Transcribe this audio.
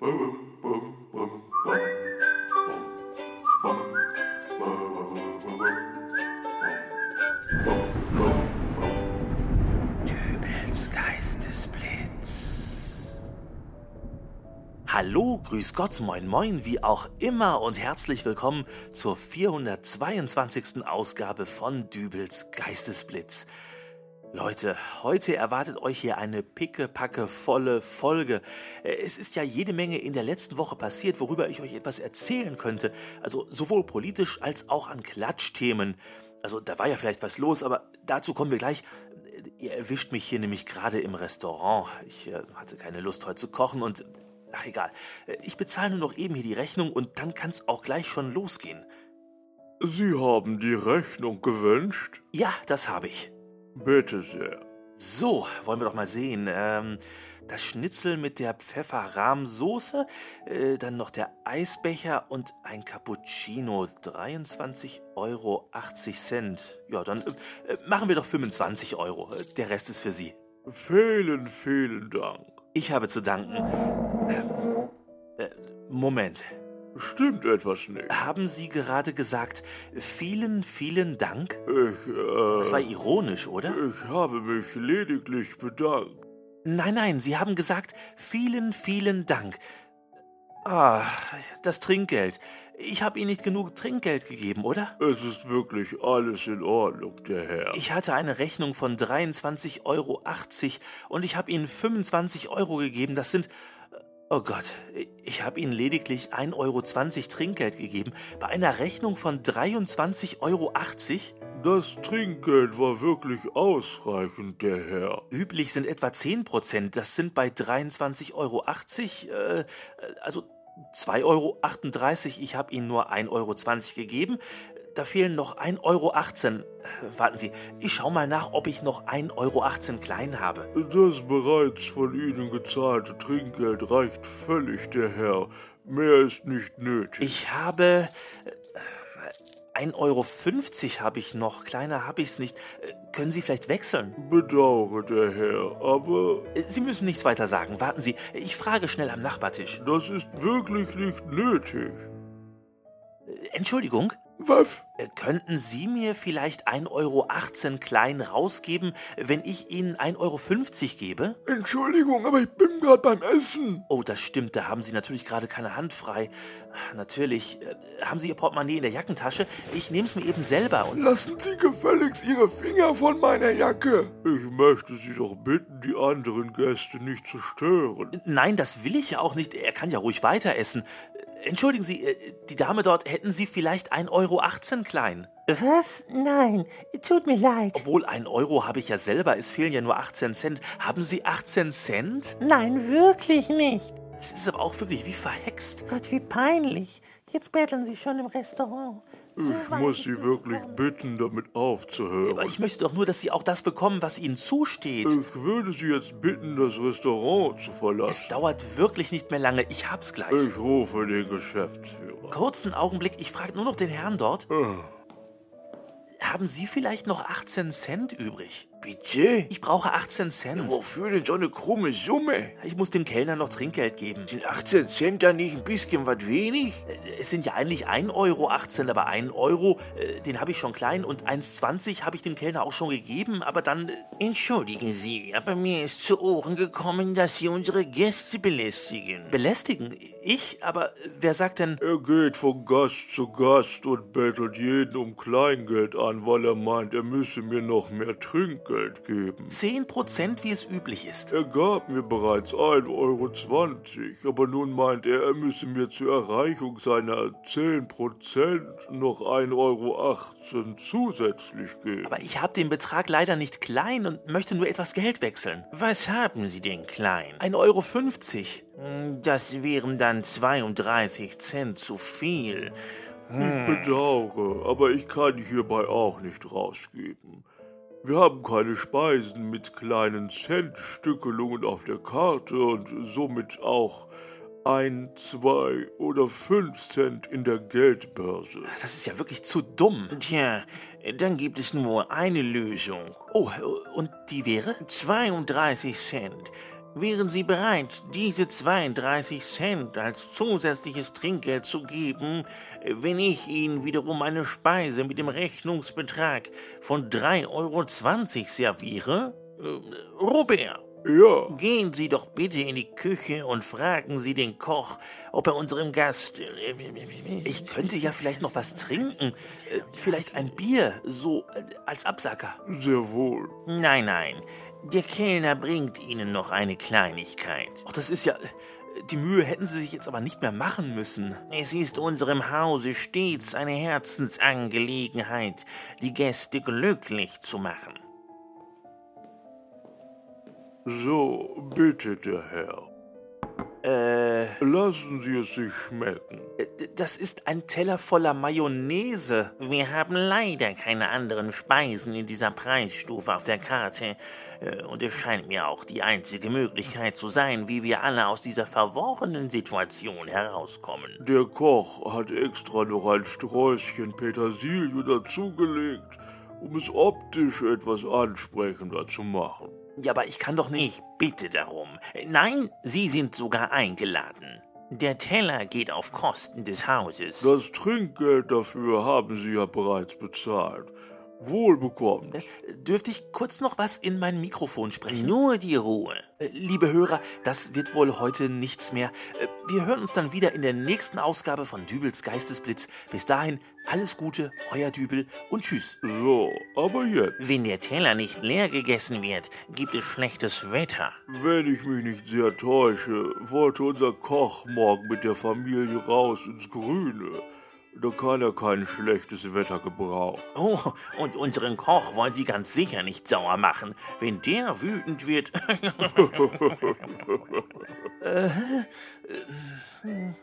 Dübels Geistesblitz. Hallo, grüß Gott, moin moin, wie auch immer und herzlich willkommen zur 422. Ausgabe von Dübels Geistesblitz. Leute, heute erwartet euch hier eine pickepacke volle Folge. Äh, Es ist ja jede Menge in der letzten Woche passiert, worüber ich euch etwas erzählen könnte. Also sowohl politisch als auch an Klatschthemen. Also da war ja vielleicht was los, aber dazu kommen wir gleich. Ihr erwischt mich hier nämlich gerade im Restaurant. Ich äh, hatte keine Lust heute zu kochen und ach egal. Äh, Ich bezahle nur noch eben hier die Rechnung und dann kann's auch gleich schon losgehen. Sie haben die Rechnung gewünscht? Ja, das habe ich. Bitte sehr. So, wollen wir doch mal sehen. Ähm, das Schnitzel mit der Pfefferrahmsoße, äh, dann noch der Eisbecher und ein Cappuccino. 23,80 Euro. Ja, dann äh, machen wir doch 25 Euro. Der Rest ist für Sie. Vielen, vielen Dank. Ich habe zu danken. Äh, äh, Moment. Stimmt etwas nicht. Haben Sie gerade gesagt, vielen, vielen Dank? Ich, äh, Das war ironisch, oder? ich habe mich lediglich bedankt. Nein, nein, Sie haben gesagt, vielen, vielen Dank. Ah, das Trinkgeld. Ich habe Ihnen nicht genug Trinkgeld gegeben, oder? Es ist wirklich alles in Ordnung, der Herr. Ich hatte eine Rechnung von 23,80 Euro und ich habe Ihnen 25 Euro gegeben. Das sind... Oh Gott, ich habe Ihnen lediglich 1,20 Euro Trinkgeld gegeben bei einer Rechnung von 23,80 Euro. das Trinkgeld war wirklich ausreichend, der Herr. Üblich sind etwa 10 Prozent. Das sind bei 23,80 Euro, äh, also 2,38 Euro. Ich habe Ihnen nur 1,20 Euro gegeben. Da fehlen noch 1,18 Euro. Warten Sie, ich schau mal nach, ob ich noch 1,18 Euro klein habe. Das bereits von Ihnen gezahlte Trinkgeld reicht völlig, der Herr. Mehr ist nicht nötig. Ich habe... äh, 1,50 Euro habe ich noch, kleiner habe ich es nicht. Äh, Können Sie vielleicht wechseln? bedauere, der Herr, aber Äh, Sie müssen nichts weiter sagen. Warten Sie, ich frage schnell am Nachbartisch. das ist wirklich nicht nötig. Äh, Entschuldigung? Was? Äh, Könnten Sie mir vielleicht 1,18 Euro klein rausgeben, wenn ich Ihnen 1,50 Euro gebe? Entschuldigung, aber ich bin gerade beim Essen. Oh, das stimmt, da haben Sie natürlich gerade keine Hand frei. Natürlich. Äh, Haben Sie Ihr Portemonnaie in der Jackentasche? Ich nehme es mir eben selber und... Lassen Sie gefälligst Ihre Finger von meiner Jacke. Ich möchte Sie doch bitten, die anderen Gäste nicht zu stören. Nein, das will ich ja auch nicht. Er kann ja ruhig weiter essen. Entschuldigen Sie, äh, die Dame dort, hätten Sie vielleicht 1,18 Euro klein? Was? Nein, tut mir leid. Obwohl, 1 Euro habe ich ja selber, es fehlen ja nur 18 Cent. Haben Sie 18 Cent? Nein, wirklich nicht. Das ist aber auch wirklich wie verhext. Gott, wie peinlich. Jetzt betteln Sie schon im Restaurant. So Ich muss Sie es wirklich gekommen. bitten, damit Aber aufzuhören. ich möchte doch nur, dass Sie auch das bekommen, was Ihnen zusteht. Ich würde Sie jetzt bitten, das Restaurant zu Es verlassen. dauert wirklich nicht mehr lange. Ich hab's gleich. Ich rufe den Geschäftsführer. Kurzen Augenblick, ich frage nur noch den Herrn dort. Ah, Haben Sie vielleicht noch 18 Cent übrig? Bitte? Ich brauche 18 Cent. Wofür denn so eine krumme Summe? Ich muss dem Kellner noch Trinkgeld geben. Sind 18 Cent da nicht ein bisschen was wenig? Es sind ja eigentlich 1,18 Euro, aber 1 Euro, äh, den habe ich schon klein und 1,20 habe ich dem Kellner auch schon gegeben, aber dann... äh, Entschuldigen Sie, aber mir ist zu Ohren gekommen, dass Sie unsere Gäste belästigen. Belästigen? Ich? Aber wer sagt denn... Er geht von Gast zu Gast und bettelt jeden um Kleingeld an, weil er meint, er müsse mir noch mehr Trinkgeld geben. 10 Prozent, wie es üblich ist. Er gab mir bereits 1,20 Euro, aber nun meint er, er müsse mir zur Erreichung seiner 10% noch 1,18 Euro zusätzlich geben. Aber ich habe den Betrag leider nicht klein und möchte nur etwas Geld wechseln. Was haben Sie denn klein? 1,50 Euro. Das wären dann 32 Cent zu viel. Ich bedauere, aber ich kann hierbei auch nicht rausgeben. Wir haben keine Speisen mit kleinen Centstückelungen auf der Karte und somit auch ein, zwei oder fünf Cent in der Geldbörse. Das ist ja wirklich zu dumm. Tja, dann gibt es nur eine Lösung. Oh, und die wäre? 32 Cent. Wären Sie bereit, diese 32 Cent als zusätzliches Trinkgeld zu geben, wenn ich Ihnen wiederum eine Speise mit dem Rechnungsbetrag von 3,20 Euro serviere? Äh, Robert, Ja, gehen Sie doch bitte in die Küche und fragen Sie den Koch, ob er unserem Gast... äh, Ich könnte ja vielleicht noch was trinken. Äh, Vielleicht ein Bier, so als Absacker. sehr wohl. Nein, nein, der Kellner bringt Ihnen noch eine Kleinigkeit. Ach, das ist ja. Die Mühe hätten Sie sich jetzt aber nicht mehr machen müssen. Es ist unserem Hause stets eine Herzensangelegenheit, die Gäste glücklich zu machen. So, bitte, der Herr. Äh, Lassen Sie es sich schmecken. d- das ist ein Teller voller Mayonnaise. Wir haben leider keine anderen Speisen in dieser Preisstufe auf der Karte. Äh, Und es scheint mir auch die einzige Möglichkeit zu sein, wie wir alle aus dieser verworrenen Situation herauskommen. Der Koch hat extra noch ein Sträußchen Petersilie dazugelegt, um es optisch etwas ansprechender zu machen. Ja, aber ich kann doch nicht. Ich bitte darum. Nein, Sie sind sogar eingeladen. Der Teller geht auf Kosten des Hauses. Das Trinkgeld dafür haben Sie ja bereits bezahlt. Wohl bekommen. Äh, Dürfte ich kurz noch was in mein Mikrofon sprechen? Nur die Ruhe. Äh, Liebe Hörer, das wird wohl heute nichts mehr. Äh, Wir hören uns dann wieder in der nächsten Ausgabe von Dübels Geistesblitz. Bis dahin, alles Gute, euer Dübel und tschüss. So, aber jetzt, Wenn der Teller nicht leer gegessen wird, gibt es schlechtes Wetter. wenn ich mich nicht sehr täusche, wollte unser Koch morgen mit der Familie raus ins Grüne. Da kann er kein schlechtes Wetter gebrauchen. Oh, und unseren Koch wollen Sie ganz sicher nicht sauer machen. Wenn der wütend wird.